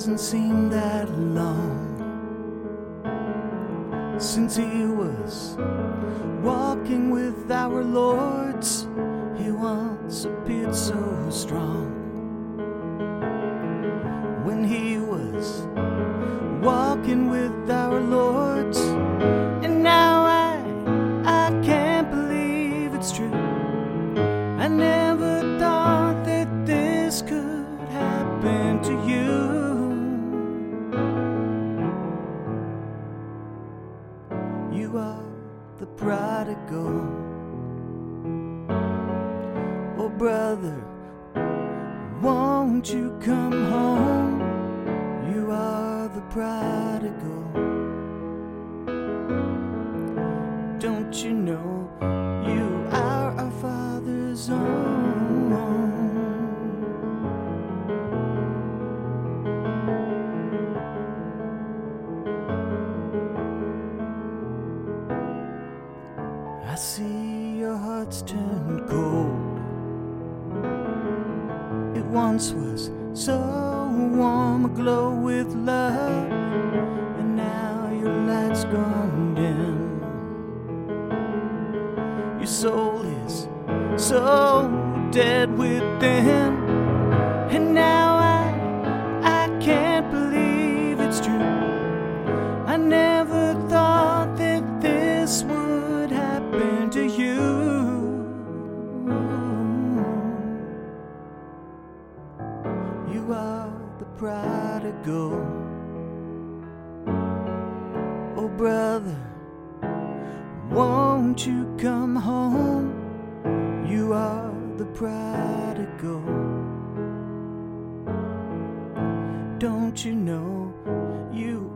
doesn't seem that long since he was walking with our lords. He once appeared so strong when he was walking with our lords, and now I I can't believe it's true. I never thought You are the prodigal. Oh, brother, won't you come home? You are the prodigal. See your heart's turned cold. It once was so warm, aglow with love, and now your light's gone dim. Your soul is so dead within, and now I I can't believe it's true. I never thought that this would prodigal. Oh, brother, won't you come home? You are the prodigal. Don't you know you